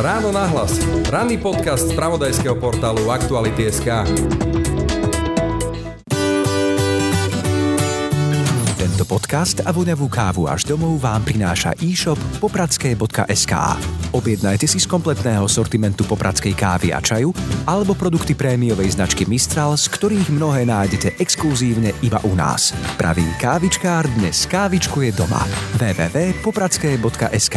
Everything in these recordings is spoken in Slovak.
Ráno na hlas. Ranný podcast z pravodajského portálu Aktuality.sk. Tento podcast a voňavú kávu až domov vám prináša e-shop popradské.sk. Objednajte si z kompletného sortimentu popradskej kávy a čaju alebo produkty prémiovej značky Mistral, z ktorých mnohé nájdete exkluzívne iba u nás. Pravý kávičkár dnes kávičkuje doma. www.popradské.sk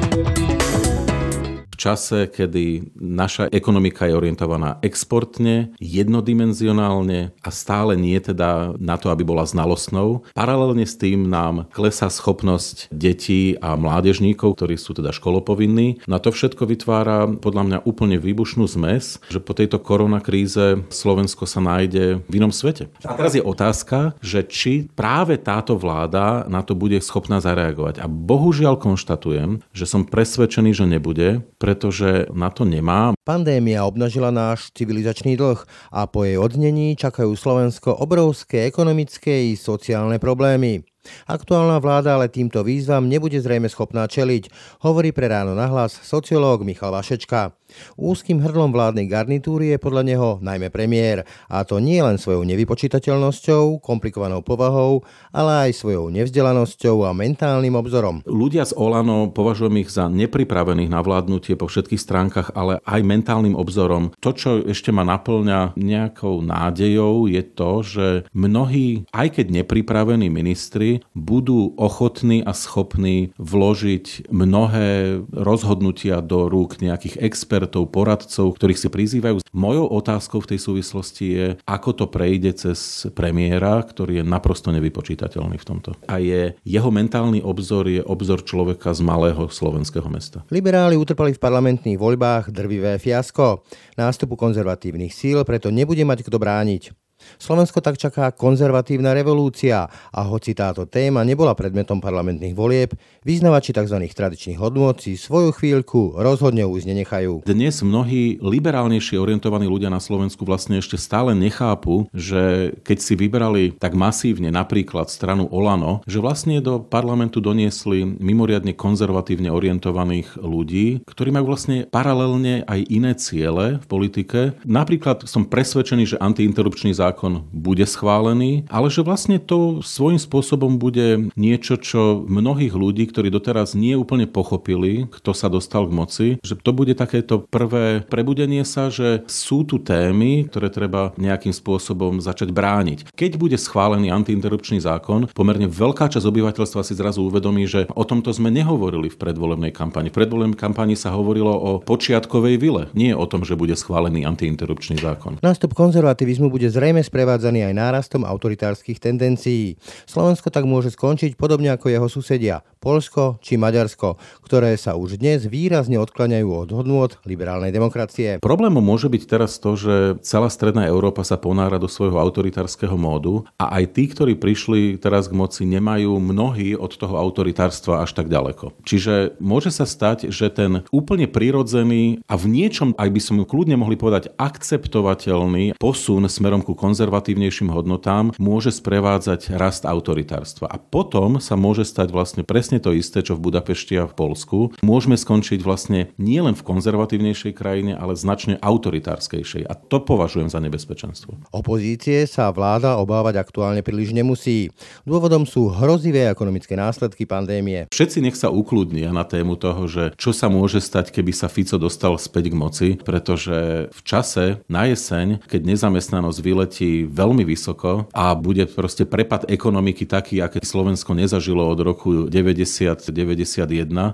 čase, kedy naša ekonomika je orientovaná exportne, jednodimenzionálne a stále nie teda na to, aby bola znalostnou. Paralelne s tým nám klesá schopnosť detí a mládežníkov, ktorí sú teda školopovinní. Na to všetko vytvára podľa mňa úplne výbušnú zmes, že po tejto koronakríze Slovensko sa nájde v inom svete. A teraz je otázka, že či práve táto vláda na to bude schopná zareagovať. A bohužiaľ konštatujem, že som presvedčený, že nebude, pre pretože na to nemá. Pandémia obnažila náš civilizačný dlh a po jej odnení čakajú Slovensko obrovské ekonomické i sociálne problémy. Aktuálna vláda ale týmto výzvam nebude zrejme schopná čeliť, hovorí pre ráno nahlas sociológ Michal Vašečka. Úzkým hrdlom vládnej garnitúry je podľa neho najmä premiér, a to nie len svojou nevypočítateľnosťou, komplikovanou povahou, ale aj svojou nevzdelanosťou a mentálnym obzorom. Ľudia z Olano považujem ich za nepripravených na vládnutie po všetkých stránkach, ale aj mentálnym obzorom. To, čo ešte ma naplňa nejakou nádejou, je to, že mnohí, aj keď nepripravení ministri, budú ochotní a schopní vložiť mnohé rozhodnutia do rúk nejakých expertov, poradcov, ktorých si prizývajú. Mojou otázkou v tej súvislosti je, ako to prejde cez premiéra, ktorý je naprosto nevypočítateľný v tomto. A je jeho mentálny obzor je obzor človeka z malého slovenského mesta. Liberáli utrpali v parlamentných voľbách drvivé fiasko. Nástupu konzervatívnych síl preto nebude mať kto brániť. Slovensko tak čaká konzervatívna revolúcia a hoci táto téma nebola predmetom parlamentných volieb, vyznavači tzv. tradičných hodnôt si svoju chvíľku rozhodne už nenechajú. Dnes mnohí liberálnejšie orientovaní ľudia na Slovensku vlastne ešte stále nechápu, že keď si vybrali tak masívne napríklad stranu Olano, že vlastne do parlamentu doniesli mimoriadne konzervatívne orientovaných ľudí, ktorí majú vlastne paralelne aj iné ciele v politike. Napríklad som presvedčený, že antiinterrupčný zákon zákon bude schválený, ale že vlastne to svojím spôsobom bude niečo, čo mnohých ľudí, ktorí doteraz nie úplne pochopili, kto sa dostal k moci, že to bude takéto prvé prebudenie sa, že sú tu témy, ktoré treba nejakým spôsobom začať brániť. Keď bude schválený antiinterrupčný zákon, pomerne veľká časť obyvateľstva si zrazu uvedomí, že o tomto sme nehovorili v predvolebnej kampani. V predvolebnej kampani sa hovorilo o počiatkovej vile, nie o tom, že bude schválený antiinterrupčný zákon. Nástup konzervativizmu bude zrejme zrejme sprevádzaný aj nárastom autoritárskych tendencií. Slovensko tak môže skončiť podobne ako jeho susedia Polsko či Maďarsko, ktoré sa už dnes výrazne odkláňajú od hodnôt liberálnej demokracie. Problémom môže byť teraz to, že celá stredná Európa sa ponára do svojho autoritárskeho módu a aj tí, ktorí prišli teraz k moci, nemajú mnohí od toho autoritárstva až tak ďaleko. Čiže môže sa stať, že ten úplne prirodzený a v niečom, aj by som kľudne mohli povedať, akceptovateľný posun smerom ku konzervatívnejším hodnotám môže sprevádzať rast autoritárstva. A potom sa môže stať vlastne presne to isté, čo v Budapešti a v Polsku. Môžeme skončiť vlastne nielen v konzervatívnejšej krajine, ale značne autoritárskejšej. A to považujem za nebezpečenstvo. Opozície sa vláda obávať aktuálne príliš nemusí. Dôvodom sú hrozivé ekonomické následky pandémie. Všetci nech sa ukludnia na tému toho, že čo sa môže stať, keby sa Fico dostal späť k moci, pretože v čase na jeseň, keď nezamestnanosť vyletí platí veľmi vysoko a bude proste prepad ekonomiky taký, aké Slovensko nezažilo od roku 90-91,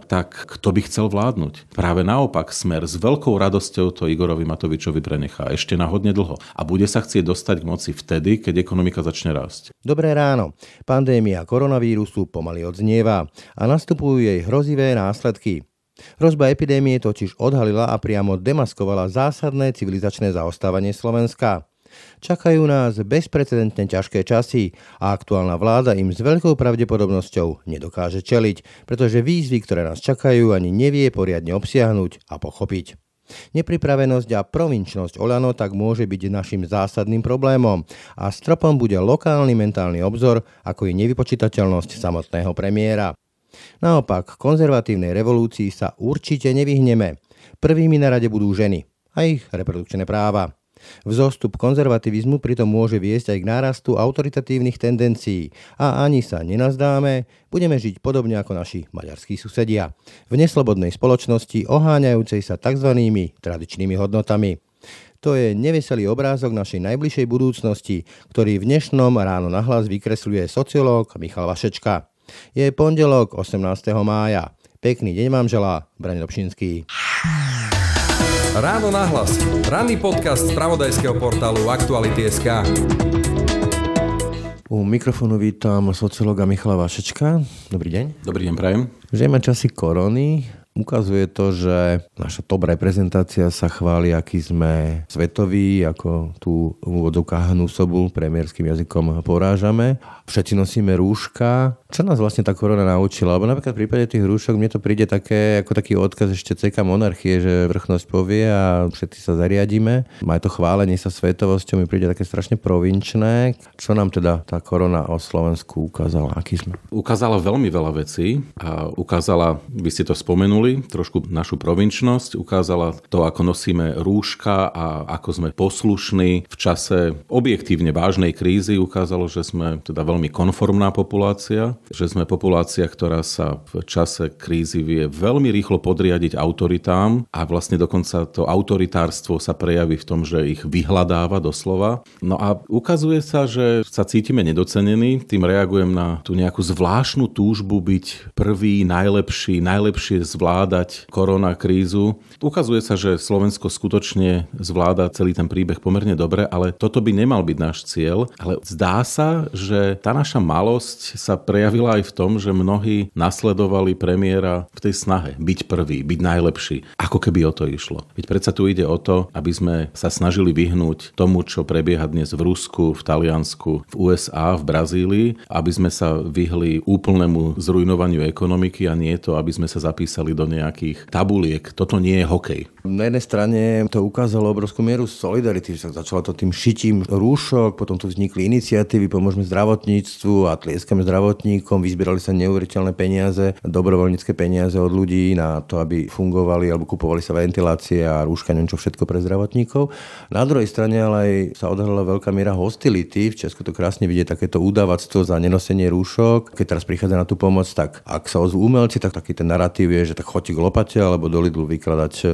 tak kto by chcel vládnuť? Práve naopak, smer s veľkou radosťou to Igorovi Matovičovi prenechá ešte na hodne dlho a bude sa chcieť dostať k moci vtedy, keď ekonomika začne rásť. Dobré ráno. Pandémia koronavírusu pomaly odznieva a nastupujú jej hrozivé následky. Hrozba epidémie totiž odhalila a priamo demaskovala zásadné civilizačné zaostávanie Slovenska. Čakajú nás bezprecedentne ťažké časy a aktuálna vláda im s veľkou pravdepodobnosťou nedokáže čeliť, pretože výzvy, ktoré nás čakajú, ani nevie poriadne obsiahnuť a pochopiť. Nepripravenosť a provinčnosť Olano tak môže byť našim zásadným problémom a stropom bude lokálny mentálny obzor, ako je nevypočítateľnosť samotného premiéra. Naopak, konzervatívnej revolúcii sa určite nevyhneme. Prvými na rade budú ženy a ich reprodukčné práva. Vzostup konzervativizmu pritom môže viesť aj k nárastu autoritatívnych tendencií a ani sa nenazdáme, budeme žiť podobne ako naši maďarskí susedia. V neslobodnej spoločnosti oháňajúcej sa tzv. tradičnými hodnotami. To je neveselý obrázok našej najbližšej budúcnosti, ktorý v dnešnom ráno nahlas vykresľuje sociológ Michal Vašečka. Je pondelok 18. mája. Pekný deň vám želá Braň Dobšinský. Ráno nahlas. Ranný podcast z pravodajského portálu Aktuality.sk. U mikrofónu vítam sociológa Michala Vašečka. Dobrý deň. Dobrý deň, prajem. Žijeme časy korony, Ukazuje to, že naša top reprezentácia sa chváli, aký sme svetoví, ako tú úvodzovkách hnúsobu premiérským jazykom porážame. Všetci nosíme rúška. Čo nás vlastne tá korona naučila? Lebo napríklad v prípade tých rúšok mne to príde také, ako taký odkaz ešte CK monarchie, že vrchnosť povie a všetci sa zariadíme. Má to chválenie sa svetovosťou, mi príde také strašne provinčné. Čo nám teda tá korona o Slovensku ukázala? Aký sme? Ukázala veľmi veľa vecí a ukázala, vy ste to spomenuli, spomenuli, trošku našu provinčnosť, ukázala to, ako nosíme rúška a ako sme poslušní v čase objektívne vážnej krízy. Ukázalo, že sme teda veľmi konformná populácia, že sme populácia, ktorá sa v čase krízy vie veľmi rýchlo podriadiť autoritám a vlastne dokonca to autoritárstvo sa prejaví v tom, že ich vyhľadáva doslova. No a ukazuje sa, že sa cítime nedocenení, tým reagujem na tú nejakú zvláštnu túžbu byť prvý, najlepší, najlepšie zvládať zvládať korona krízu. Ukazuje sa, že Slovensko skutočne zvláda celý ten príbeh pomerne dobre, ale toto by nemal byť náš cieľ. Ale zdá sa, že tá naša malosť sa prejavila aj v tom, že mnohí nasledovali premiéra v tej snahe byť prvý, byť najlepší. Ako keby o to išlo. Veď predsa tu ide o to, aby sme sa snažili vyhnúť tomu, čo prebieha dnes v Rusku, v Taliansku, v USA, v Brazílii, aby sme sa vyhli úplnému zrujnovaniu ekonomiky a nie to, aby sme sa zapísali do nejakých tabuliek. Toto nie je hokej. Na jednej strane to ukázalo obrovskú mieru solidarity, že sa začalo to tým šitím rúšok, potom tu vznikli iniciatívy, pomôžeme zdravotníctvu a tlieskame zdravotníkom, vyzbierali sa neuveriteľné peniaze, dobrovoľnícke peniaze od ľudí na to, aby fungovali alebo kupovali sa ventilácie a rúška, neviem čo všetko pre zdravotníkov. Na druhej strane ale aj sa odhalila veľká miera hostility. V Česku to krásne vidieť takéto udávactvo za nenosenie rúšok. Keď teraz prichádza na tú pomoc, tak ak sa ozvú umelci, tak taký ten narratív je, že tak chodí k lopate alebo do Lidlu vykladať e,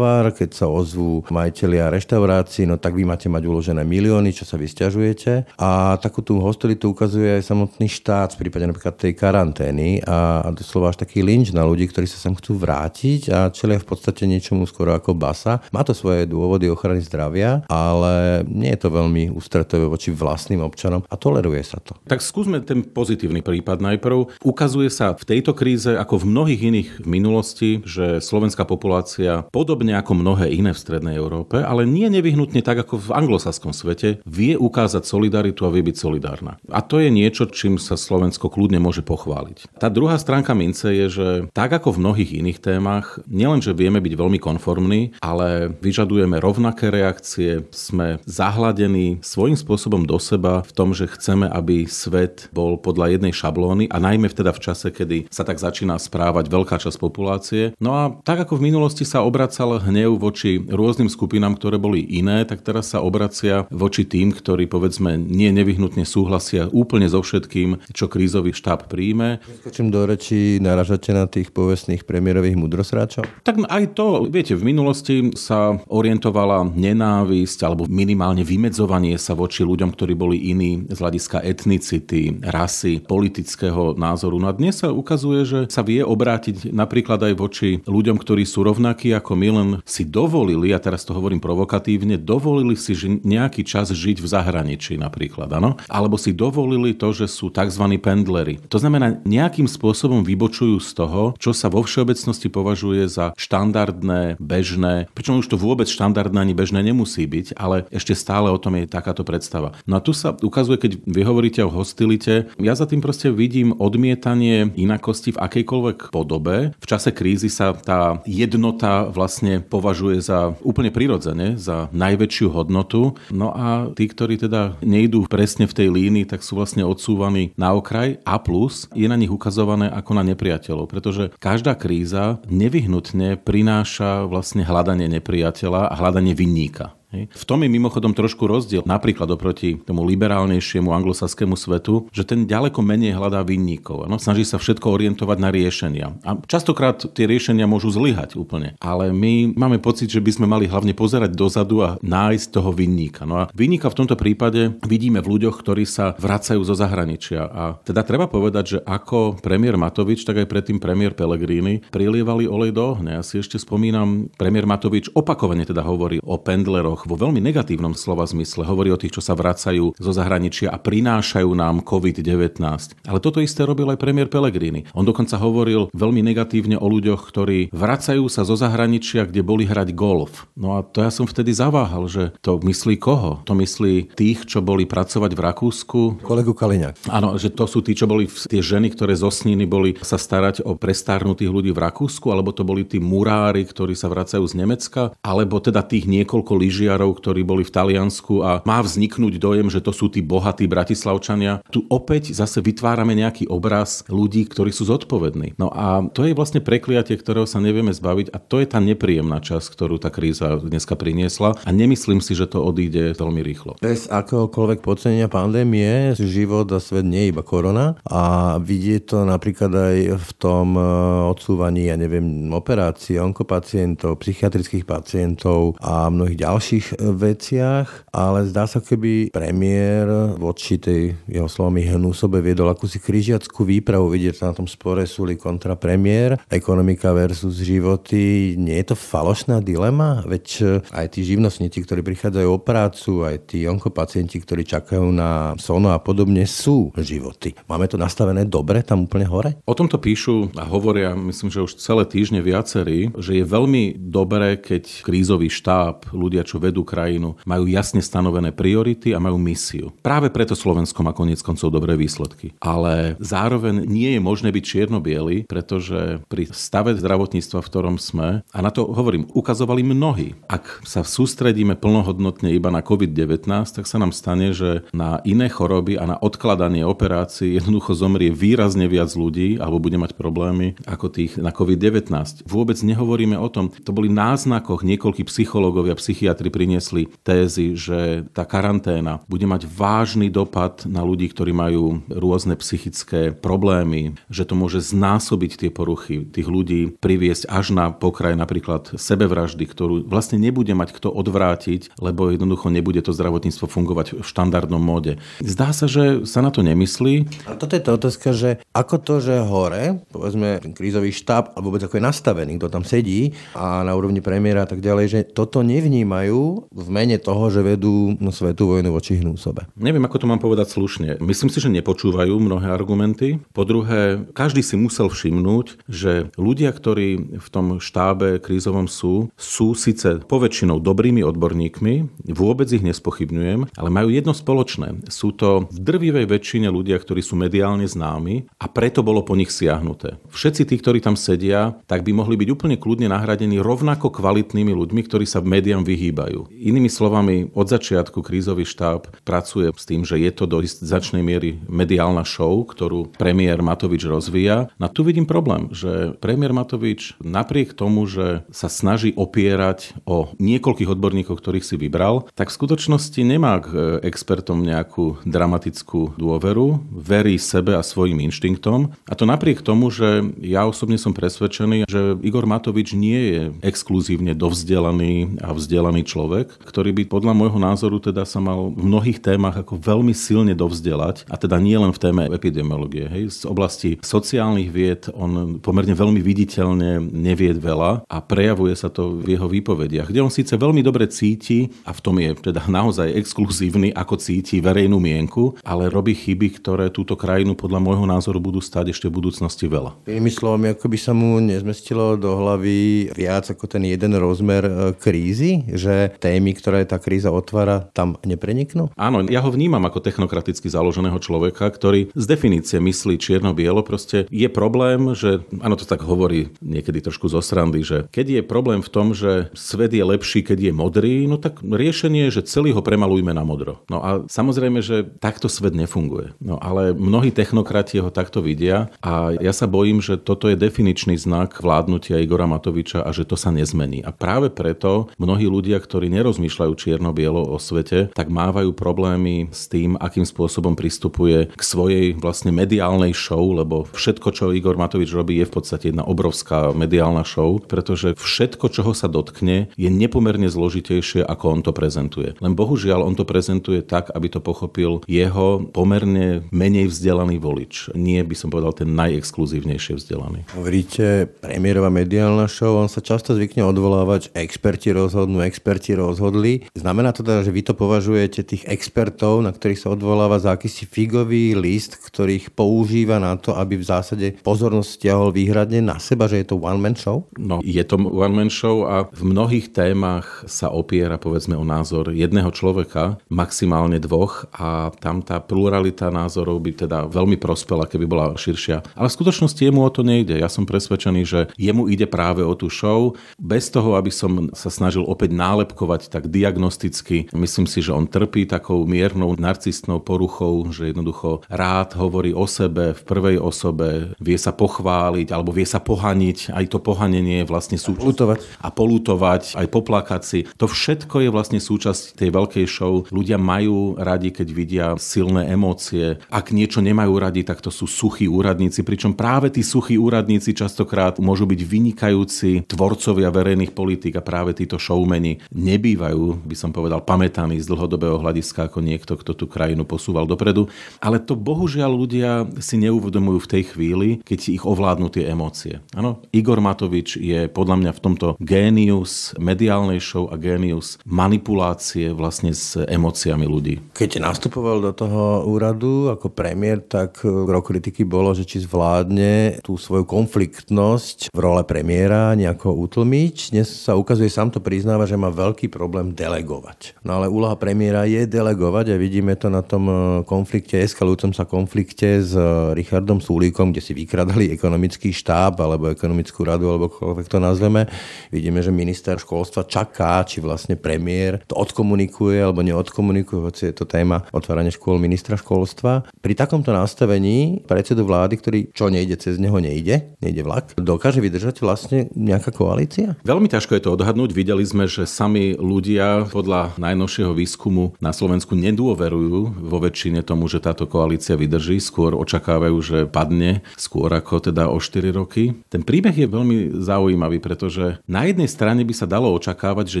tovar, keď sa ozvú majiteľia reštaurácií, no tak vy máte mať uložené milióny, čo sa vysťažujete. A takú tú hostilitu ukazuje aj samotný štát v prípade napríklad tej karantény a, a doslova až taký lynč na ľudí, ktorí sa sem chcú vrátiť a čelia v podstate niečomu skoro ako basa. Má to svoje dôvody ochrany zdravia, ale nie je to veľmi ústretové voči vlastným občanom a toleruje sa to. Tak skúsme ten pozitívny prípad najprv. Ukazuje sa v tejto kríze, ako v mnohých iných v minulosti, že slovenská populácia, podobne ako mnohé iné v Strednej Európe, ale nie nevyhnutne tak ako v anglosaskom svete, vie ukázať solidaritu a vie byť solidárna. A to je niečo, čím sa Slovensko kľudne môže pochváliť. Tá druhá stránka mince je, že tak ako v mnohých iných témach, nielenže vieme byť veľmi konformní, ale vyžadujeme rovnaké reakcie, sme zahladení svojím spôsobom do seba v tom, že chceme, aby svet bol podľa jednej šablóny a najmä vteda v čase, kedy sa tak začína správať veľká časť populácie. No a tak ako v minulosti sa obracal hnev voči rôznym skupinám, ktoré boli iné, tak teraz sa obracia voči tým, ktorí povedzme nie nevyhnutne súhlasia úplne so všetkým, čo krízový štáb príjme. Skočím do rečí, naražate na tých povestných premiérových mudrosráčov? Tak aj to, viete, v minulosti sa orientovala nenávisť alebo minimálne vymedzovanie sa voči ľuďom, ktorí boli iní z hľadiska etnicity, rasy, politického názoru. No a dnes sa ukazuje, že sa vie obrátiť napríklad aj voči ľuďom, ktorí sú rovnakí ako my, len si dovolili, a teraz to hovorím provokatívne, dovolili si nejaký čas žiť v zahraničí napríklad, áno? Alebo si dovolili to, že sú tzv. pendlery. To znamená, nejakým spôsobom vybočujú z toho, čo sa vo všeobecnosti považuje za štandardné, bežné, pričom už to vôbec štandardné ani bežné nemusí byť, ale ešte stále o tom je takáto predstava. No a tu sa ukazuje, keď vy hovoríte o hostilite, ja za tým proste vidím odmietanie inakosti v akejkoľvek podobe v čase krízy sa tá jednota vlastne považuje za úplne prirodzene, za najväčšiu hodnotu. No a tí, ktorí teda nejdú presne v tej línii, tak sú vlastne odsúvaní na okraj a plus je na nich ukazované ako na nepriateľov, pretože každá kríza nevyhnutne prináša vlastne hľadanie nepriateľa a hľadanie vinníka. V tom je mimochodom trošku rozdiel, napríklad oproti tomu liberálnejšiemu anglosaskému svetu, že ten ďaleko menej hľadá vinníkov. No, snaží sa všetko orientovať na riešenia. A častokrát tie riešenia môžu zlyhať úplne. Ale my máme pocit, že by sme mali hlavne pozerať dozadu a nájsť toho vinníka. No a vinníka v tomto prípade vidíme v ľuďoch, ktorí sa vracajú zo zahraničia. A teda treba povedať, že ako premiér Matovič, tak aj predtým premiér Pellegrini prilievali olej do ohňa. Ja si ešte spomínam, premiér Matovič opakovane teda hovorí o pendleroch vo veľmi negatívnom slova zmysle. Hovorí o tých, čo sa vracajú zo zahraničia a prinášajú nám COVID-19. Ale toto isté robil aj premiér Pellegrini. On dokonca hovoril veľmi negatívne o ľuďoch, ktorí vracajú sa zo zahraničia, kde boli hrať golf. No a to ja som vtedy zaváhal, že to myslí koho? To myslí tých, čo boli pracovať v Rakúsku. Kolegu Kaliňák. Áno, že to sú tí, čo boli tie ženy, ktoré zo Sniny boli sa starať o prestárnutých ľudí v Rakúsku, alebo to boli tí murári, ktorí sa vracajú z Nemecka, alebo teda tých niekoľko lyží lyžiarov, ktorí boli v Taliansku a má vzniknúť dojem, že to sú tí bohatí bratislavčania. Tu opäť zase vytvárame nejaký obraz ľudí, ktorí sú zodpovední. No a to je vlastne prekliatie, ktorého sa nevieme zbaviť a to je tá nepríjemná časť, ktorú tá kríza dneska priniesla a nemyslím si, že to odíde veľmi rýchlo. Bez akéhokoľvek podcenenia pandémie život a svet nie je iba korona a vidieť to napríklad aj v tom e, odsúvaní, ja neviem, operácií, onkopacientov, psychiatrických pacientov a mnohých ďalších ďalších e, veciach, ale zdá sa, keby premiér voči tej jeho slovami hnúsobe viedol akúsi križiackú výpravu, vidieť na tom spore súli kontra premiér, ekonomika versus životy. Nie je to falošná dilema? Veď e, aj tí živnostníci, ktorí prichádzajú o prácu, aj tí onkopacienti, ktorí čakajú na sono a podobne, sú životy. Máme to nastavené dobre tam úplne hore? O tomto píšu a hovoria, myslím, že už celé týždne viacerí, že je veľmi dobré, keď krízový štáb, ľudia, čo vedú krajinu, majú jasne stanovené priority a majú misiu. Práve preto Slovensko má konec koncov dobré výsledky. Ale zároveň nie je možné byť čierno pretože pri stave zdravotníctva, v ktorom sme, a na to hovorím, ukazovali mnohí. Ak sa sústredíme plnohodnotne iba na COVID-19, tak sa nám stane, že na iné choroby a na odkladanie operácií jednoducho zomrie výrazne viac ľudí alebo bude mať problémy ako tých na COVID-19. Vôbec nehovoríme o tom, to boli náznakoch niekoľkí psychológovia, psychiatri priniesli tézy, že tá karanténa bude mať vážny dopad na ľudí, ktorí majú rôzne psychické problémy, že to môže znásobiť tie poruchy tých ľudí, priviesť až na pokraj napríklad sebevraždy, ktorú vlastne nebude mať kto odvrátiť, lebo jednoducho nebude to zdravotníctvo fungovať v štandardnom móde. Zdá sa, že sa na to nemyslí. A toto je tá otázka, že ako to, že hore, povedzme, krízový štáb, alebo vôbec ako je nastavený, kto tam sedí a na úrovni premiéra a tak ďalej, že toto nevnímajú v mene toho, že vedú svetú vojnu voči hnúsobe. Neviem, ako to mám povedať slušne. Myslím si, že nepočúvajú mnohé argumenty. Po druhé, každý si musel všimnúť, že ľudia, ktorí v tom štábe krízovom sú, sú síce poväčšinou dobrými odborníkmi, vôbec ich nespochybňujem, ale majú jedno spoločné. Sú to v drvivej väčšine ľudia, ktorí sú mediálne známi a preto bolo po nich siahnuté. Všetci tí, ktorí tam sedia, tak by mohli byť úplne kľudne nahradení rovnako kvalitnými ľuďmi, ktorí sa médiám vyhýbajú majú. Inými slovami, od začiatku krízový štáb pracuje s tým, že je to do značnej miery mediálna show, ktorú premiér Matovič rozvíja. Na tu vidím problém, že premiér Matovič napriek tomu, že sa snaží opierať o niekoľkých odborníkov, ktorých si vybral, tak v skutočnosti nemá k e, expertom nejakú dramatickú dôveru, verí sebe a svojim inštinktom. A to napriek tomu, že ja osobne som presvedčený, že Igor Matovič nie je exkluzívne dovzdelaný a vzdelaný človek človek, ktorý by podľa môjho názoru teda sa mal v mnohých témach ako veľmi silne dovzdelať, a teda nie len v téme epidemiológie. Hej. Z oblasti sociálnych vied on pomerne veľmi viditeľne nevie veľa a prejavuje sa to v jeho výpovediach, kde on síce veľmi dobre cíti, a v tom je teda naozaj exkluzívny, ako cíti verejnú mienku, ale robí chyby, ktoré túto krajinu podľa môjho názoru budú stať ešte v budúcnosti veľa. Inými slovami, ako by sa mu nezmestilo do hlavy viac ako ten jeden rozmer e, krízy, že témy, ktoré tá kríza otvára, tam nepreniknú? Áno, ja ho vnímam ako technokraticky založeného človeka, ktorý z definície myslí čierno-bielo. Proste je problém, že, áno, to tak hovorí niekedy trošku zo srandy, že keď je problém v tom, že svet je lepší, keď je modrý, no tak riešenie je, že celý ho premalujme na modro. No a samozrejme, že takto svet nefunguje. No ale mnohí technokrati ho takto vidia a ja sa bojím, že toto je definičný znak vládnutia Igora Matoviča a že to sa nezmení. A práve preto mnohí ľudia, ktorí nerozmýšľajú čierno-bielo o svete, tak mávajú problémy s tým, akým spôsobom pristupuje k svojej vlastne mediálnej show, lebo všetko, čo Igor Matovič robí, je v podstate jedna obrovská mediálna show, pretože všetko, čoho sa dotkne, je nepomerne zložitejšie, ako on to prezentuje. Len bohužiaľ on to prezentuje tak, aby to pochopil jeho pomerne menej vzdelaný volič. Nie by som povedal ten najexkluzívnejšie vzdelaný. Hovoríte, premiérová mediálna show, on sa často zvykne odvolávať, experti rozhodnú, experti rozhodli. Znamená to teda, že vy to považujete tých expertov, na ktorých sa odvoláva za akýsi figový list, ktorých používa na to, aby v zásade pozornosť stiahol výhradne na seba, že je to one-man show? No, je to one-man show a v mnohých témach sa opiera povedzme o názor jedného človeka, maximálne dvoch a tam tá pluralita názorov by teda veľmi prospela, keby bola širšia. Ale v skutočnosti jemu o to nejde. Ja som presvedčený, že jemu ide práve o tú show. Bez toho, aby som sa snažil opäť nálepkovať tak diagnosticky, myslím si, že on trpí takou miernou narcistnou poruchou, že jednoducho rád hovorí o sebe v prvej osobe, vie sa pochváliť alebo vie sa pohaniť. Aj to pohanenie je vlastne súčasť. A polutovať, aj poplakať si. To všetko je vlastne súčasť tej veľkej show. Ľudia majú radi, keď vidia silné emócie. Ak niečo nemajú radi, tak to sú suchí úradníci, pričom práve tí suchí úradníci častokrát môžu byť vynikajúci tvorcovia verejných politík a práve títo showmeni nebývajú, by som povedal, pamätaní z dlhodobého hľadiska ako niekto, kto tú krajinu posúval dopredu. Ale to bohužiaľ ľudia si neuvedomujú v tej chvíli, keď ich ovládnu tie emócie. Áno, Igor Matovič je podľa mňa v tomto génius mediálnej show a génius manipulácie vlastne s emóciami ľudí. Keď nastupoval do toho úradu ako premiér, tak gro kritiky bolo, že či zvládne tú svoju konfliktnosť v role premiéra nejako utlmiť. Dnes sa ukazuje, sám to priznáva, že má veľký problém delegovať. No ale úloha premiéra je delegovať a vidíme to na tom konflikte, eskalujúcom sa konflikte s Richardom Sulíkom, kde si vykradali ekonomický štáb alebo ekonomickú radu, alebo koľvek to nazveme. Vidíme, že minister školstva čaká, či vlastne premiér to odkomunikuje alebo neodkomunikuje, hoci je to téma otvárania škôl ministra školstva. Pri takomto nastavení predsedu vlády, ktorý čo nejde cez neho nejde, nejde vlak, dokáže vydržať vlastne nejaká koalícia? Veľmi ťažko je to odhadnúť. Videli sme, že sami ľudia podľa najnovšieho výskumu na Slovensku nedôverujú vo väčšine tomu, že táto koalícia vydrží. Skôr očakávajú, že padne skôr ako teda o 4 roky. Ten príbeh je veľmi zaujímavý, pretože na jednej strane by sa dalo očakávať, že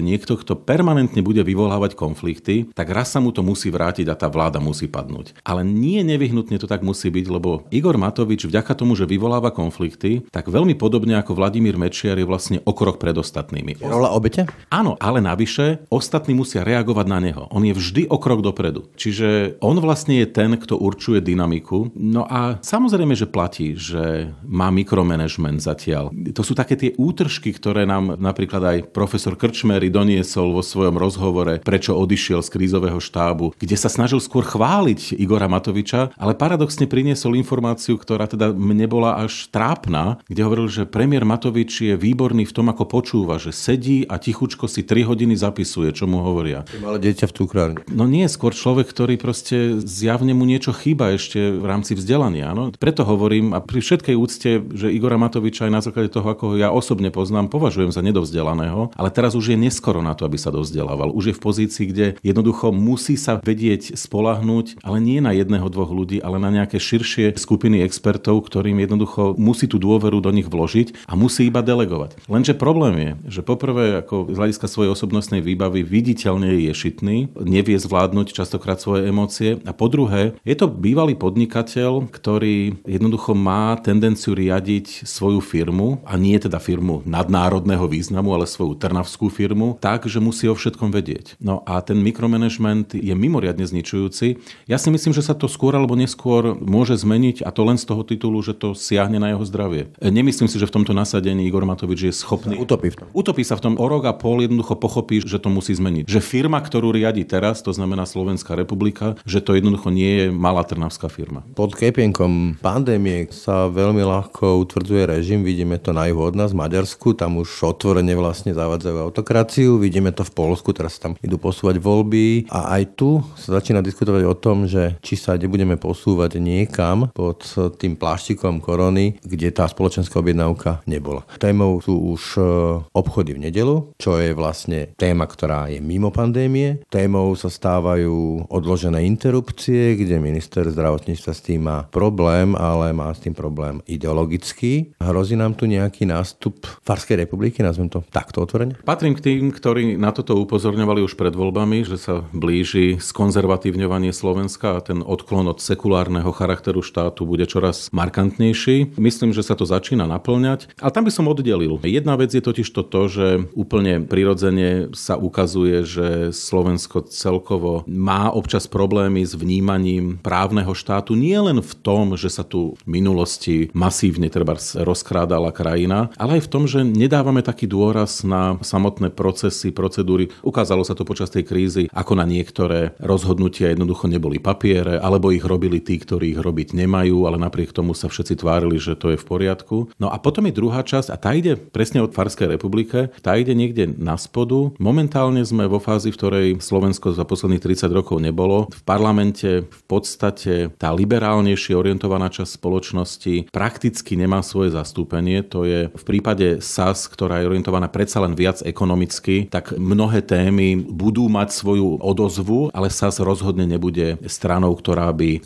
niekto, kto permanentne bude vyvolávať konflikty, tak raz sa mu to musí vrátiť a tá vláda musí padnúť. Ale nie nevyhnutne to tak musí byť, lebo Igor Matovič vďaka tomu, že vyvoláva konflikty, tak veľmi podobne ako Vladimír Mečiar je vlastne o krok pred ostatnými. Rola obete? Áno, ale navyše ostatní musia reagovať na neho. On je vždy o krok dopredu. Čiže on vlastne je ten, kto určuje dynamiku. No a samozrejme, že platí, že má mikromanagement zatiaľ. To sú také tie útržky, ktoré nám napríklad aj profesor Krčmery doniesol vo svojom rozhovore, prečo odišiel z krízového štábu, kde sa snažil skôr chváliť Igora Matoviča, ale paradoxne priniesol informáciu, ktorá teda mne bola až trápna, kde hovoril, že premiér Matovič je výborný v tom, ako počúva, že sedí a tichučko si 3 hodiny zapisuje, čo mu hovoria. Malé dieťa v cukrárni. No nie, skôr človek, ktorý proste zjavne mu niečo chýba ešte v rámci vzdelania. Áno? Preto hovorím a pri všetkej úcte, že Igora Matoviča aj na základe toho, ako ho ja osobne poznám, považujem za nedovzdelaného, ale teraz už je neskoro na to, aby sa dovzdelával. Už je v pozícii, kde jednoducho musí sa vedieť spolahnúť, ale nie na jedného, dvoch ľudí, ale na nejaké širšie skupiny expertov, ktorým jednoducho musí tú dôveru do nich vložiť a musí iba delegovať. Lenže problém je, že poprvé ako z hľadiska svojej osobnostnej výbavy viditeľne je šitný, nevie zvládnuť častokrát svoje emócie a po druhé je to bývalý podnikateľ, ktorý jednoducho má tendenciu riadiť svoju firmu a nie teda firmu nadnárodného významu, ale svoju trnavskú firmu tak, že musí o všetkom vedieť. No a ten mikromanagement je mimoriadne zničujúci. Ja si myslím, že sa to skôr alebo neskôr môže zmeniť a to len z toho titulu, že to siahne na jeho zdravie. Nemyslím si, že v tomto nasadení Igor Matovič je schopný... Utopí v tom. Utopí sa v tom o rok a pol jednoducho pochopí pochopí, že to musí zmeniť. Že firma, ktorú riadi teraz, to znamená Slovenská republika, že to jednoducho nie je malá trnavská firma. Pod kepienkom pandémie sa veľmi ľahko utvrdzuje režim. Vidíme to na juhu od nás, Maďarsku. Tam už otvorene vlastne zavádzajú autokraciu. Vidíme to v Polsku, teraz tam idú posúvať voľby. A aj tu sa začína diskutovať o tom, že či sa nebudeme posúvať niekam pod tým pláštikom korony, kde tá spoločenská objednávka nebola. Témou sú už e, obchody v nedelu, čo je vlastne téma, ktorá je mimo pandémie. Témou sa stávajú odložené interrupcie, kde minister zdravotníctva s tým má problém, ale má s tým problém ideologický. Hrozí nám tu nejaký nástup Farskej republiky, nazvem to takto otvorene? Patrím k tým, ktorí na toto upozorňovali už pred voľbami, že sa blíži skonzervatívňovanie Slovenska a ten odklon od sekulárneho charakteru štátu bude čoraz markantnejší. Myslím, že sa to začína naplňať. A tam by som oddelil. Jedna vec je totiž to, to že úplne prirodzene sa ukazuje, že Slovensko celkovo má občas problémy s vnímaním právneho štátu nie len v tom, že sa tu v minulosti masívne treba rozkrádala krajina, ale aj v tom, že nedávame taký dôraz na samotné procesy, procedúry. Ukázalo sa to počas tej krízy, ako na niektoré rozhodnutia jednoducho neboli papiere, alebo ich robili tí, ktorí ich robiť nemajú, ale napriek tomu sa všetci tvárili, že to je v poriadku. No a potom je druhá časť a tá ide presne od Farskej republike, tá ide niekde na spodu. Momentálne sme vo fázi, v ktorej Slovensko za posledných 30 rokov nebolo. V parlamente v podstate tá liberálnejšie orientovaná časť spoločnosti prakticky nemá svoje zastúpenie. To je v prípade SAS, ktorá je orientovaná predsa len viac ekonomicky, tak mnohé témy budú mať svoju odozvu, ale SAS rozhodne nebude stranou, ktorá by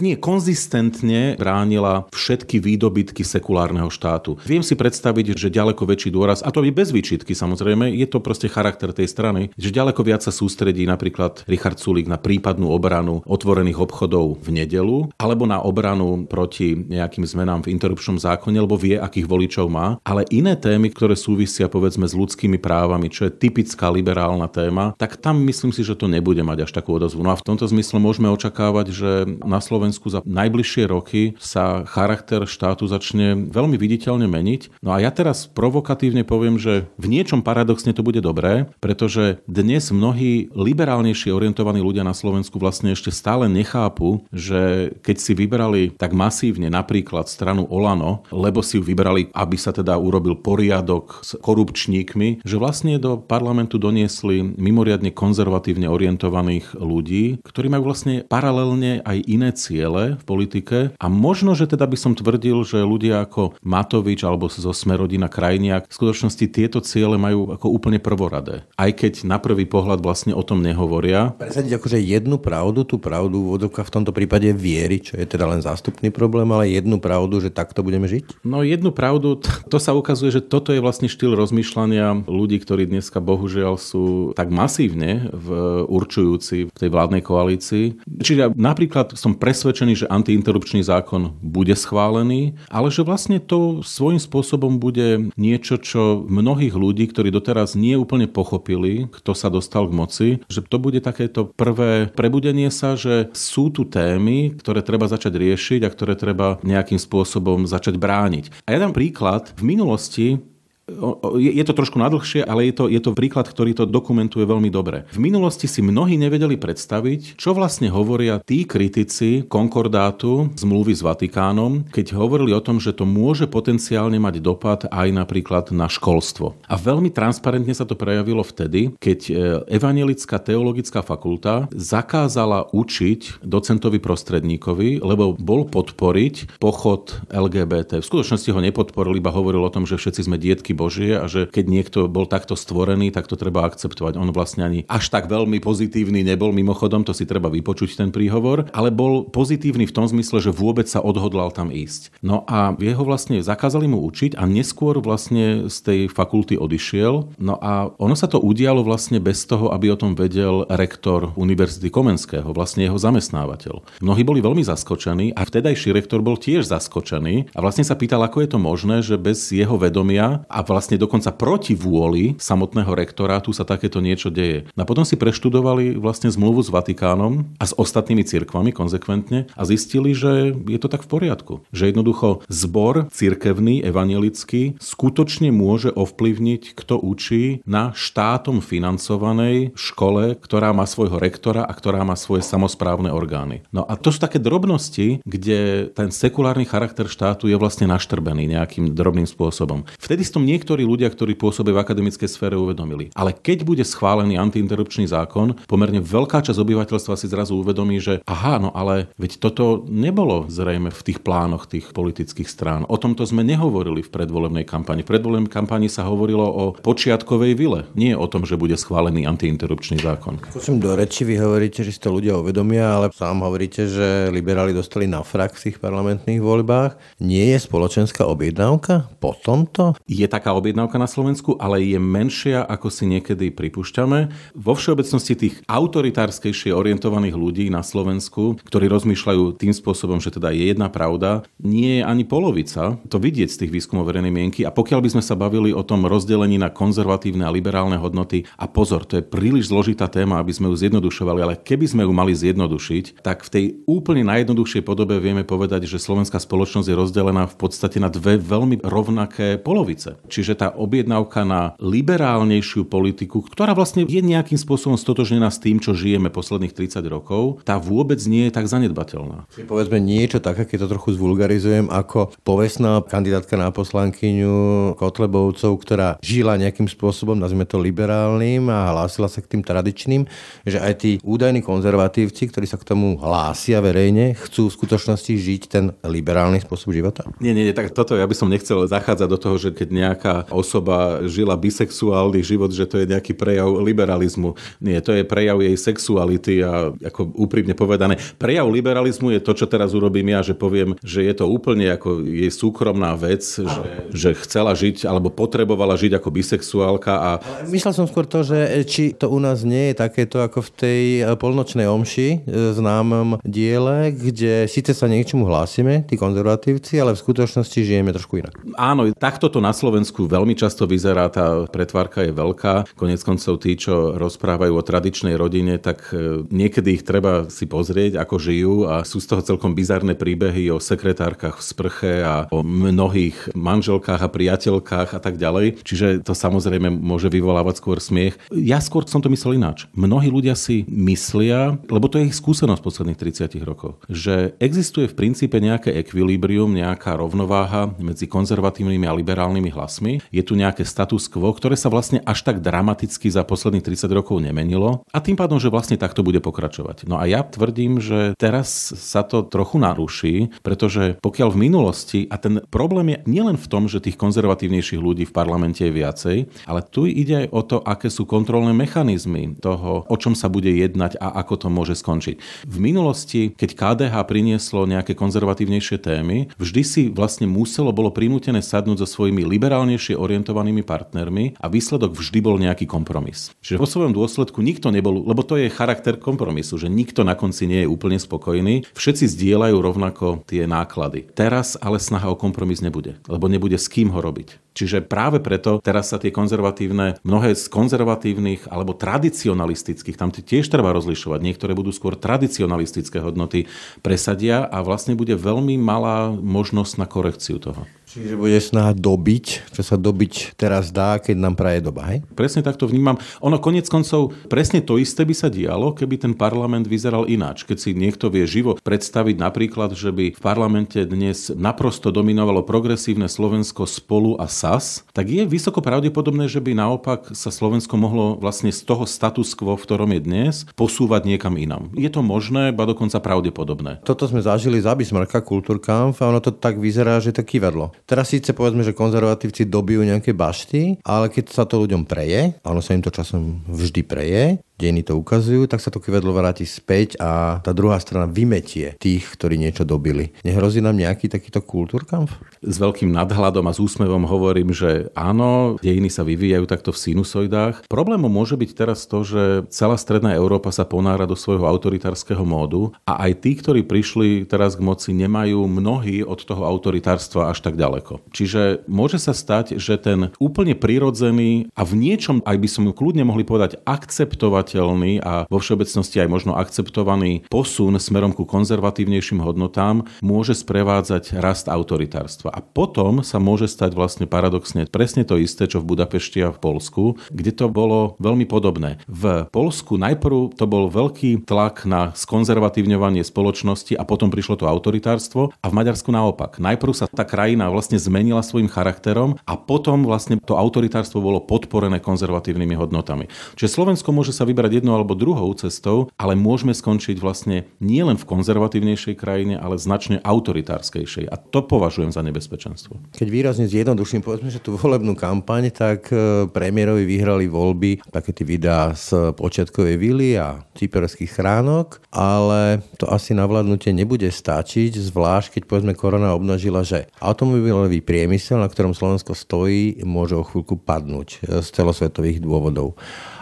nie konzistentne bránila všetky výdobytky sekulárneho štátu. Viem si predstaviť, že ďaleko väčší dôraz, a to je bez výčitky samozrejme, je to proste charakter tej strany, že ďaleko viac sa sústredí napríklad Richard Sulik na prípadnú obranu otvorených obchodov v nedelu, alebo na obranu proti nejakým zmenám v interrupčnom zákone, lebo vie, akých voličov má, ale iné témy, ktoré súvisia povedzme s ľudskými právami, čo je typická liberálna téma, tak tam myslím si, že to nebude mať až takú odozvu. No a v tomto zmysle môžeme očakávať, že na Slovensku za najbližšie roky sa charakter štátu začne veľmi viditeľne meniť. No a ja teraz provokatívne poviem, že v niečom paradoxne to bude dobré, pretože dnes mnohí liberálnejšie orientovaní ľudia na Slovensku vlastne ešte stále nechápu, že keď si vybrali tak masívne napríklad stranu Olano, lebo si ju vybrali, aby sa teda urobil poriadok s korupčníkmi, že vlastne do parlamentu doniesli mimoriadne konzervatívne orientovaných ľudí, ktorí majú vlastne paralelne aj iné ciele v politike. A možno, že teda by som tvrdil, že ľudia ako Matovič alebo zo Smerodina Krajniak v skutočnosti tieto ciele majú ako úplne prvoradé. Aj keď na prvý pohľad vlastne o tom nehovoria. Presadiť akože jednu pravdu, tú pravdu úvodovka v tomto prípade viery, čo je teda len zástupný problém, ale jednu pravdu, že takto budeme žiť? No jednu pravdu, to sa ukazuje, že toto je vlastne štýl rozmýšľania ľudí, ktorí dneska bohužiaľ sú tak masívne v určujúci v tej vládnej koalícii. Čiže napríklad som presvedčený, že antiinterrupčný zákon bude schválený, ale že vlastne to svojím spôsobom bude niečo, čo mnohých ľudí, ktorí doteraz nie úplne pochopili, kto sa dostal k moci, že to bude takéto prvé prebudenie sa, že sú tu témy, ktoré treba začať riešiť a ktoré treba nejakým spôsobom začať brániť. A ja dám príklad. V minulosti je to trošku nadlhšie, ale je to, je to príklad, ktorý to dokumentuje veľmi dobre. V minulosti si mnohí nevedeli predstaviť, čo vlastne hovoria tí kritici konkordátu zmluvy s Vatikánom, keď hovorili o tom, že to môže potenciálne mať dopad aj napríklad na školstvo. A veľmi transparentne sa to prejavilo vtedy, keď e, Evangelická teologická fakulta zakázala učiť docentovi prostredníkovi, lebo bol podporiť pochod LGBT. V skutočnosti ho nepodporil, iba hovoril o tom, že všetci sme dietky Božie a že keď niekto bol takto stvorený, tak to treba akceptovať. On vlastne ani až tak veľmi pozitívny nebol, mimochodom, to si treba vypočuť ten príhovor, ale bol pozitívny v tom zmysle, že vôbec sa odhodlal tam ísť. No a jeho vlastne zakázali mu učiť a neskôr vlastne z tej fakulty odišiel. No a ono sa to udialo vlastne bez toho, aby o tom vedel rektor Univerzity Komenského, vlastne jeho zamestnávateľ. Mnohí boli veľmi zaskočení a vtedajší rektor bol tiež zaskočený a vlastne sa pýtal, ako je to možné, že bez jeho vedomia a vlastne dokonca proti vôli samotného rektorátu sa takéto niečo deje. A potom si preštudovali vlastne zmluvu s Vatikánom a s ostatnými cirkvami konzekventne a zistili, že je to tak v poriadku. Že jednoducho zbor cirkevný, evangelický, skutočne môže ovplyvniť, kto učí na štátom financovanej škole, ktorá má svojho rektora a ktorá má svoje samozprávne orgány. No a to sú také drobnosti, kde ten sekulárny charakter štátu je vlastne naštrbený nejakým drobným spôsobom. Vtedy to niektorí ľudia, ktorí pôsobia v akademickej sfére, uvedomili. Ale keď bude schválený antiinterrupčný zákon, pomerne veľká časť obyvateľstva si zrazu uvedomí, že aha, no ale veď toto nebolo zrejme v tých plánoch tých politických strán. O tomto sme nehovorili v predvolebnej kampani. V predvolebnej kampani sa hovorilo o počiatkovej vile, nie o tom, že bude schválený antiinterrupčný zákon. Skúsim do reči, vy hovoríte, že si to ľudia uvedomia, ale sám hovoríte, že liberáli dostali na frak v tých parlamentných voľbách. Nie je spoločenská objednávka po tomto? Je taká objednávka na Slovensku, ale je menšia, ako si niekedy pripúšťame. Vo všeobecnosti tých autoritárskejšie orientovaných ľudí na Slovensku, ktorí rozmýšľajú tým spôsobom, že teda je jedna pravda, nie je ani polovica. To vidieť z tých výskumov verejnej mienky. A pokiaľ by sme sa bavili o tom rozdelení na konzervatívne a liberálne hodnoty, a pozor, to je príliš zložitá téma, aby sme ju zjednodušovali, ale keby sme ju mali zjednodušiť, tak v tej úplne najjednoduchšej podobe vieme povedať, že slovenská spoločnosť je rozdelená v podstate na dve veľmi rovnaké polovice. Čiže tá objednávka na liberálnejšiu politiku, ktorá vlastne je nejakým spôsobom stotožnená s tým, čo žijeme posledných 30 rokov, tá vôbec nie je tak zanedbateľná. Povedzme niečo také, keď to trochu zvulgarizujem, ako povestná kandidátka na poslankyňu Kotlebovcov, ktorá žila nejakým spôsobom, nazvime to liberálnym a hlásila sa k tým tradičným, že aj tí údajní konzervatívci, ktorí sa k tomu hlásia verejne, chcú v skutočnosti žiť ten liberálny spôsob života? Nie, nie, nie, tak toto ja by som nechcel zachádzať do toho, že keď nejaká osoba žila bisexuálny život, že to je nejaký prejav liberalizmu. Nie, to je prejav jej sexuality a ako úprimne povedané, prejav liberalizmu je to, čo teraz urobím ja, že poviem, že je to úplne ako jej súkromná vec, že, že chcela žiť alebo potrebovala žiť ako bisexuálka. A... Myslel som skôr to, že či to u nás nie je takéto ako v tej polnočnej omši e, známom diele, kde síce sa niečomu hlásime, tí konzervatívci, ale v skutočnosti žijeme trošku inak. Áno, takto to na Slovensku veľmi často vyzerá, tá pretvárka je veľká. Konec koncov tí, čo rozprávajú o tradičnej rodine, tak e, niekedy ich treba si pozrieť, ako žijú a sú z toho celkom bizarné príbehy o sekretárkach v sprche a o mnohých manželkách a priateľkách a tak ďalej. Čiže to samozrejme môže vyvolávať skôr smiech. Ja skôr som to myslel ináč. Mnohí ľudia si myslia, lebo to je ich skúsenosť posledných 30 rokov, že existuje v princípe nejaké ekvilíbrium, nejaká rovnováha medzi konzervatívnymi a liberálnymi hlasmi. Je tu nejaké status quo, ktoré sa vlastne až tak dramaticky za posledných 30 rokov nemenilo a tým pádom, že vlastne takto bude pokračovať. No a ja tvrdím, že teraz sa to trochu naruší, pretože pokiaľ v minulosti, a ten problém je nielen v tom, že tých konzervatívnejších ľudí v parlamente je viacej, ale tu ide aj o to, aké sú kontrolné mechanizmy toho, o čom sa bude jednať a ako to môže skončiť. V minulosti, keď KDH prinieslo nejaké konzervatívnejšie témy, vždy si vlastne muselo, bolo prinútené sadnúť so svojimi liberálnejšie orientovanými partnermi a výsledok vždy bol nejaký kompromis. Čiže vo svojom dôsledku nikto nebol, lebo to je charakter kompromisu, že nikto na konci nie je úplne spokojný, všetci zdieľajú rovnako tie náklady. Teraz ale snaha o kompromis nebude, lebo nebude s kým ho robiť. Čiže práve preto teraz sa tie konzervatívne, mnohé z konzervatívnych alebo tradicionalistických, tam tiež treba rozlišovať, niektoré budú skôr tradicionalistické hodnoty presadia a vlastne bude veľmi malá možnosť na korekciu toho. Čiže bude snaha dobiť, čo sa dobiť teraz dá, keď nám praje doba, hej? Presne tak to vnímam. Ono konec koncov, presne to isté by sa dialo, keby ten parlament vyzeral ináč. Keď si niekto vie živo predstaviť napríklad, že by v parlamente dnes naprosto dominovalo progresívne Slovensko spolu a SAS, tak je vysoko pravdepodobné, že by naopak sa Slovensko mohlo vlastne z toho status quo, v ktorom je dnes, posúvať niekam inam. Je to možné, ba dokonca pravdepodobné. Toto sme zažili za Bismarcka Kultúrkampf a ono to tak vyzerá, že to kývadlo. Teraz síce povedzme, že konzervatívci dobijú nejaké bašty, ale keď sa to ľuďom preje, ono sa im to časom vždy preje, dejiny to ukazujú, tak sa to kvedlo vráti späť a tá druhá strana vymetie tých, ktorí niečo dobili. Nehrozí nám nejaký takýto kultúrkampf? S veľkým nadhľadom a s úsmevom hovorím, že áno, dejiny sa vyvíjajú takto v sinusoidách. Problémom môže byť teraz to, že celá stredná Európa sa ponára do svojho autoritárskeho módu a aj tí, ktorí prišli teraz k moci, nemajú mnohí od toho autoritárstva až tak ďaleko. Čiže môže sa stať, že ten úplne prirodzený a v niečom, aj by som kľudne mohli povedať, akceptovateľný a vo všeobecnosti aj možno akceptovaný posun smerom ku konzervatívnejším hodnotám môže sprevádzať rast autoritárstva. A potom sa môže stať vlastne paradoxne presne to isté, čo v Budapešti a v Polsku, kde to bolo veľmi podobné. V Polsku najprv to bol veľký tlak na skonzervatívňovanie spoločnosti a potom prišlo to autoritárstvo a v Maďarsku naopak. Najprv sa tá krajina vlastne zmenila svojim charakterom a potom vlastne to autoritárstvo bolo podporené konzervatívnymi hodnotami. Čiže Slovensko môže sa vybrať jednou alebo druhou cestou, ale môžeme skončiť vlastne nielen v konzervatívnejšej krajine, ale značne autoritárskejšej. A to považujem za nebezpečenstvo. Keď výrazne zjednoduším, povedzme, že tú volebnú kampaň, tak e, premiérovi vyhrali voľby, také tie videá z počiatkovej vily a cyperských chránok, ale to asi na vládnutie nebude stačiť, zvlášť keď povedzme korona obnažila, že automobilový priemysel, na ktorom Slovensko stojí, môže o chvíľku padnúť e, z celosvetových dôvodov.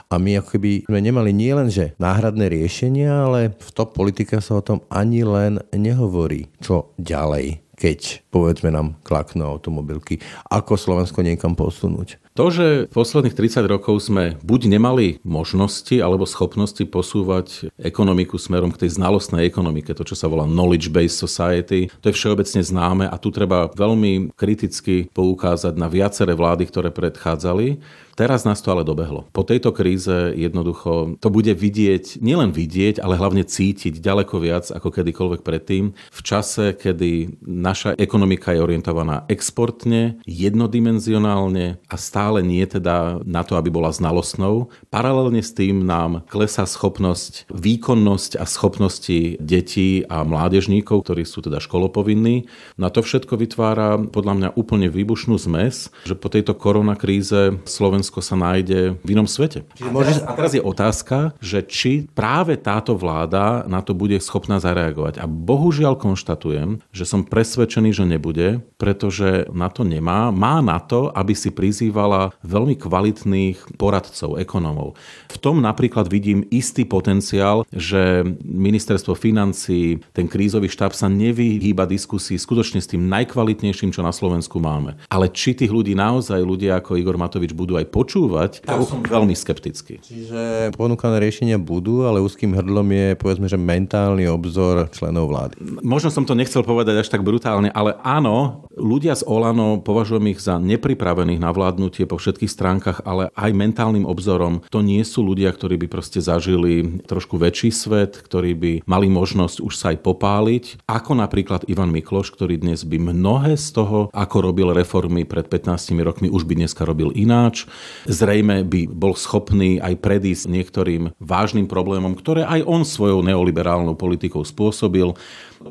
A my ako keby sme nemali nielen, že náhradné riešenia, ale v top politike sa o tom ani len nehovorí. Čo ďalej? keď povedzme nám klaknú automobilky, ako Slovensko niekam posunúť. To, že v posledných 30 rokov sme buď nemali možnosti alebo schopnosti posúvať ekonomiku smerom k tej znalostnej ekonomike, to, čo sa volá knowledge-based society, to je všeobecne známe a tu treba veľmi kriticky poukázať na viaceré vlády, ktoré predchádzali. Teraz nás to ale dobehlo. Po tejto kríze jednoducho to bude vidieť, nielen vidieť, ale hlavne cítiť ďaleko viac ako kedykoľvek predtým. V čase, kedy naša ekonomika je orientovaná exportne, jednodimenzionálne a stále nie teda na to, aby bola znalostnou. Paralelne s tým nám klesá schopnosť, výkonnosť a schopnosti detí a mládežníkov, ktorí sú teda školopovinní. Na to všetko vytvára podľa mňa úplne výbušnú zmes, že po tejto koronakríze Slovensko Slovensko sa nájde v inom svete. A teraz, a teraz je otázka, že či práve táto vláda na to bude schopná zareagovať. A bohužiaľ konštatujem, že som presvedčený, že nebude, pretože na to nemá. Má na to, aby si prizývala veľmi kvalitných poradcov, ekonomov. V tom napríklad vidím istý potenciál, že ministerstvo financí, ten krízový štáb sa nevyhýba diskusii skutočne s tým najkvalitnejším, čo na Slovensku máme. Ale či tých ľudí naozaj ľudia ako Igor Matovič budú aj počúvať, tak som veľmi skeptický. Čiže ponúkané riešenia budú, ale úzkým hrdlom je povedzme, že mentálny obzor členov vlády. Možno som to nechcel povedať až tak brutálne, ale áno, ľudia z Olano považujem ich za nepripravených na vládnutie po všetkých stránkach, ale aj mentálnym obzorom. To nie sú ľudia, ktorí by proste zažili trošku väčší svet, ktorí by mali možnosť už sa aj popáliť, ako napríklad Ivan Mikloš, ktorý dnes by mnohé z toho, ako robil reformy pred 15 rokmi, už by dneska robil ináč. Zrejme by bol schopný aj predísť niektorým vážnym problémom, ktoré aj on svojou neoliberálnou politikou spôsobil.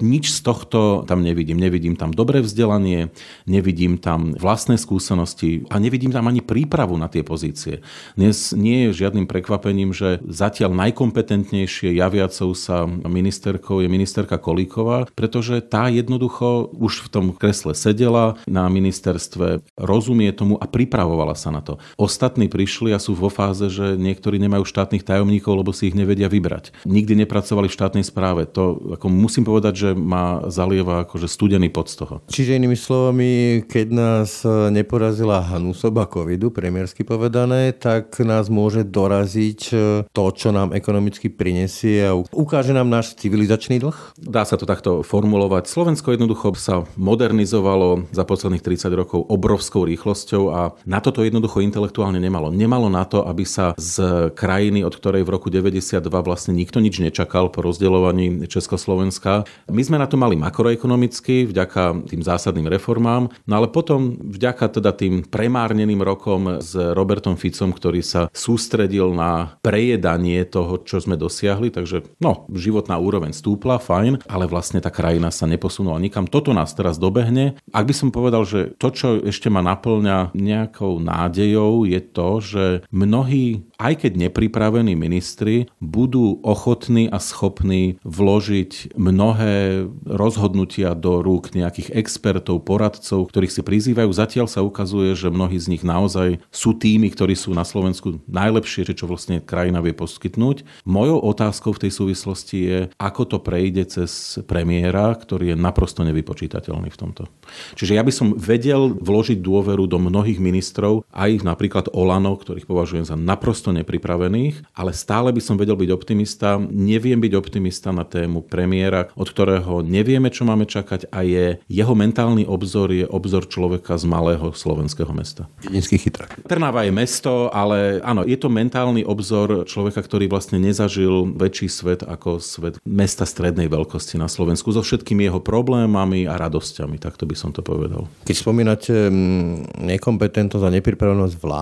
Nič z tohto tam nevidím. Nevidím tam dobré vzdelanie, nevidím tam vlastné skúsenosti a nevidím tam ani prípravu na tie pozície. Dnes nie je žiadnym prekvapením, že zatiaľ najkompetentnejšie javiacou sa ministerkou je ministerka Kolíková, pretože tá jednoducho už v tom kresle sedela na ministerstve, rozumie tomu a pripravovala sa na to. Ostatní prišli a sú vo fáze, že niektorí nemajú štátnych tajomníkov, lebo si ich nevedia vybrať. Nikdy nepracovali v štátnej správe. To ako musím povedať, že ma zalieva akože studený pod z toho. Čiže inými slovami, keď nás neporazila Hanusoba covidu, premiérsky povedané, tak nás môže doraziť e, to, čo nám ekonomicky prinesie a ukáže nám náš civilizačný dlh? Dá sa to takto formulovať. Slovensko jednoducho sa modernizovalo za posledných 30 rokov obrovskou rýchlosťou a na toto jednoducho intelektuálne nemalo. Nemalo na to, aby sa z krajiny, od ktorej v roku 92 vlastne nikto nič nečakal po rozdeľovaní Československa, my sme na to mali makroekonomicky vďaka tým zásadným reformám, no ale potom vďaka teda tým premárneným rokom s Robertom Ficom, ktorý sa sústredil na prejedanie toho, čo sme dosiahli, takže no, životná úroveň stúpla, fajn, ale vlastne tá krajina sa neposunula nikam. Toto nás teraz dobehne. Ak by som povedal, že to, čo ešte ma naplňa nejakou nádejou, výzvou je to, že mnohí aj keď nepripravení ministri budú ochotní a schopní vložiť mnohé rozhodnutia do rúk nejakých expertov, poradcov, ktorých si prizývajú. Zatiaľ sa ukazuje, že mnohí z nich naozaj sú tými, ktorí sú na Slovensku najlepšie, čo vlastne krajina vie poskytnúť. Mojou otázkou v tej súvislosti je, ako to prejde cez premiéra, ktorý je naprosto nevypočítateľný v tomto. Čiže ja by som vedel vložiť dôveru do mnohých ministrov, aj napríklad Olano, ktorých považujem za naprosto nepripravených, ale stále by som vedel byť optimista. Neviem byť optimista na tému premiéra, od ktorého nevieme, čo máme čakať a je jeho mentálny obzor je obzor človeka z malého slovenského mesta. Dedinský chytrák. Trnava je mesto, ale áno, je to mentálny obzor človeka, ktorý vlastne nezažil väčší svet ako svet mesta strednej veľkosti na Slovensku so všetkými jeho problémami a radosťami, takto by som to povedal. Keď spomínate mm, nekompetentnosť a nepripravenosť vlády,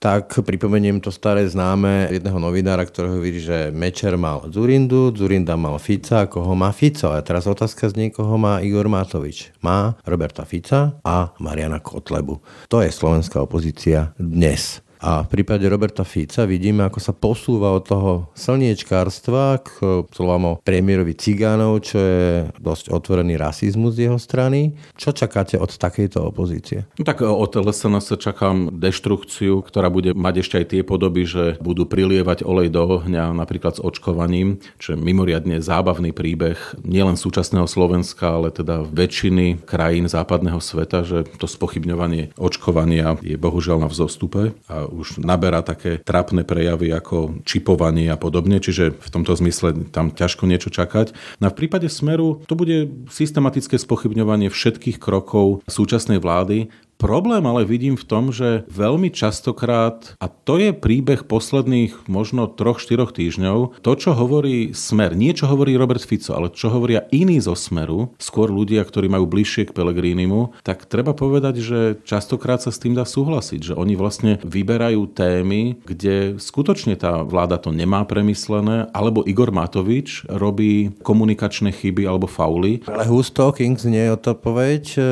tak pripomeniem to staré známe jedného novinára, ktorého vidí, že Mečer mal Zurindu, Zurinda mal Fica, koho má Fico. A teraz otázka z niekoho má Igor Matovič. Má Roberta Fica a Mariana Kotlebu. To je slovenská opozícia dnes. A v prípade Roberta Fica vidíme, ako sa posúva od toho slniečkárstva k slovám premiérovi cigánov, čo je dosť otvorený rasizmus z jeho strany. Čo čakáte od takejto opozície? No tak od LSNS čakám deštrukciu, ktorá bude mať ešte aj tie podoby, že budú prilievať olej do ohňa napríklad s očkovaním, čo je mimoriadne zábavný príbeh nielen súčasného Slovenska, ale teda väčšiny krajín západného sveta, že to spochybňovanie očkovania je bohužiaľ na vzostupe a už naberá také trapné prejavy ako čipovanie a podobne, čiže v tomto zmysle tam ťažko niečo čakať. No v prípade Smeru to bude systematické spochybňovanie všetkých krokov súčasnej vlády, Problém ale vidím v tom, že veľmi častokrát, a to je príbeh posledných možno 3-4 týždňov, to, čo hovorí Smer, nie čo hovorí Robert Fico, ale čo hovoria iní zo Smeru, skôr ľudia, ktorí majú bližšie k Pelegrínimu, tak treba povedať, že častokrát sa s tým dá súhlasiť, že oni vlastne vyberajú témy, kde skutočne tá vláda to nemá premyslené, alebo Igor Matovič robí komunikačné chyby alebo fauly. Ale who's talking znie o to povedť e,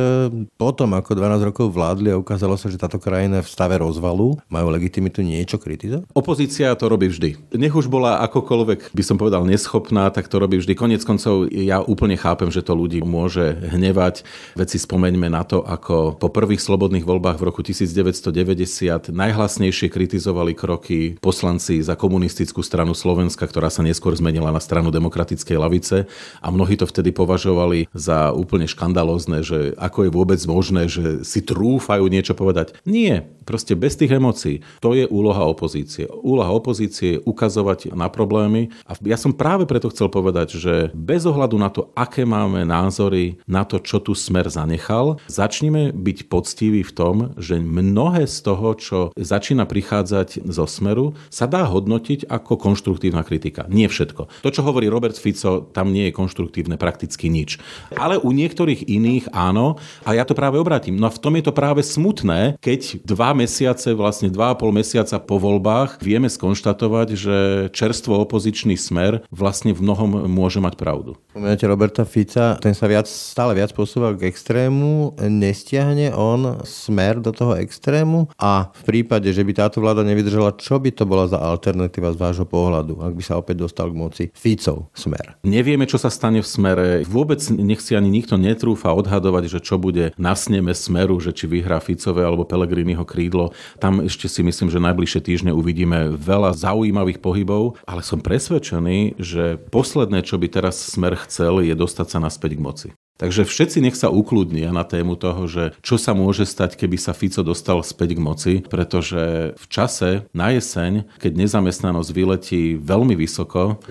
potom, ako 12 rokov vládli a ukázalo sa, že táto krajina v stave rozvalu, majú legitimitu niečo kritizovať? Opozícia to robí vždy. Nech už bola akokoľvek, by som povedal, neschopná, tak to robí vždy. Konec koncov ja úplne chápem, že to ľudí môže hnevať. Veci spomeňme na to, ako po prvých slobodných voľbách v roku 1990 najhlasnejšie kritizovali kroky poslanci za komunistickú stranu Slovenska, ktorá sa neskôr zmenila na stranu demokratickej lavice a mnohí to vtedy považovali za úplne škandalózne, že ako je vôbec možné, že si trú trúfajú niečo povedať. Nie, proste bez tých emócií. To je úloha opozície. Úloha opozície je ukazovať na problémy. A ja som práve preto chcel povedať, že bez ohľadu na to, aké máme názory na to, čo tu smer zanechal, začneme byť poctiví v tom, že mnohé z toho, čo začína prichádzať zo smeru, sa dá hodnotiť ako konštruktívna kritika. Nie všetko. To, čo hovorí Robert Fico, tam nie je konštruktívne prakticky nič. Ale u niektorých iných áno, a ja to práve obrátim. No a v tom je to práve smutné, keď dva mesiace, vlastne dva a pol mesiaca po voľbách vieme skonštatovať, že čerstvo opozičný smer vlastne v mnohom môže mať pravdu. Spomínate Roberta Fica, ten sa viac, stále viac posúva k extrému, nestiahne on smer do toho extrému a v prípade, že by táto vláda nevydržala, čo by to bola za alternatíva z vášho pohľadu, ak by sa opäť dostal k moci Ficov smer? Nevieme, čo sa stane v smere. Vôbec nech si ani nikto netrúfa odhadovať, že čo bude na sneme smeru, že či vyhrá Ficové alebo Pelegriniho krídlo. Tam ešte si myslím, že najbližšie týždne uvidíme veľa zaujímavých pohybov, ale som presvedčený, že posledné, čo by teraz Smer chcel, je dostať sa naspäť k moci. Takže všetci nech sa ukludnia na tému toho, že čo sa môže stať, keby sa Fico dostal späť k moci, pretože v čase na jeseň, keď nezamestnanosť vyletí veľmi vysoko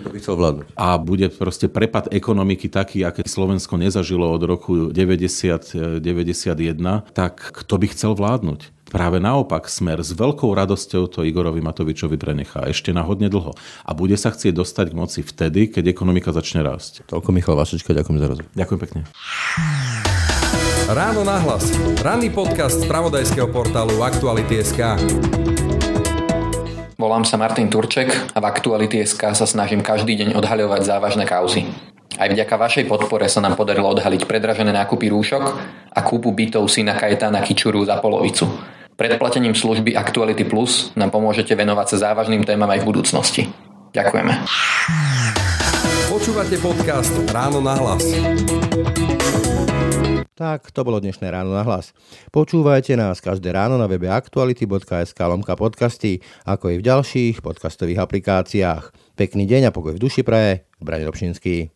a bude proste prepad ekonomiky taký, aké Slovensko nezažilo od roku 90-91, tak kto by chcel vládnuť? Práve naopak, smer s veľkou radosťou to Igorovi Matovičovi prenechá ešte na hodne dlho. A bude sa chcieť dostať k moci vtedy, keď ekonomika začne rásť. Toľko Michal Vašečka, ďakujem za rozhovor. Ďakujem pekne. Ráno nahlas. Ranný podcast z pravodajského portálu Aktuality.sk. Volám sa Martin Turček a v Aktuality.sk sa snažím každý deň odhaľovať závažné kauzy. Aj vďaka vašej podpore sa nám podarilo odhaliť predražené nákupy rúšok a kúpu bytov syna Kajetána Kičuru za polovicu. Predplatením služby Actuality Plus nám pomôžete venovať sa závažným témam aj v budúcnosti. Ďakujeme. Počúvate podcast Ráno na hlas. Tak, to bolo dnešné ráno na hlas. Počúvajte nás každé ráno na webe aktuality.sk lomka podcasty, ako i v ďalších podcastových aplikáciách. Pekný deň a pokoj v duši praje. Brane Dobšinský.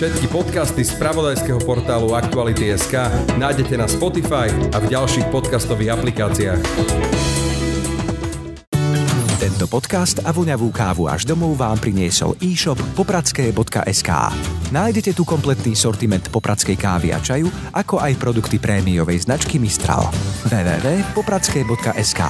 Všetky podcasty z pravodajského portálu Aktuality.sk nájdete na Spotify a v ďalších podcastových aplikáciách. Tento podcast a voňavú kávu až domov vám priniesol e-shop popradské.sk. Nájdete tu kompletný sortiment popradskej kávy a čaju, ako aj produkty prémiovej značky Mistral. www.popradské.sk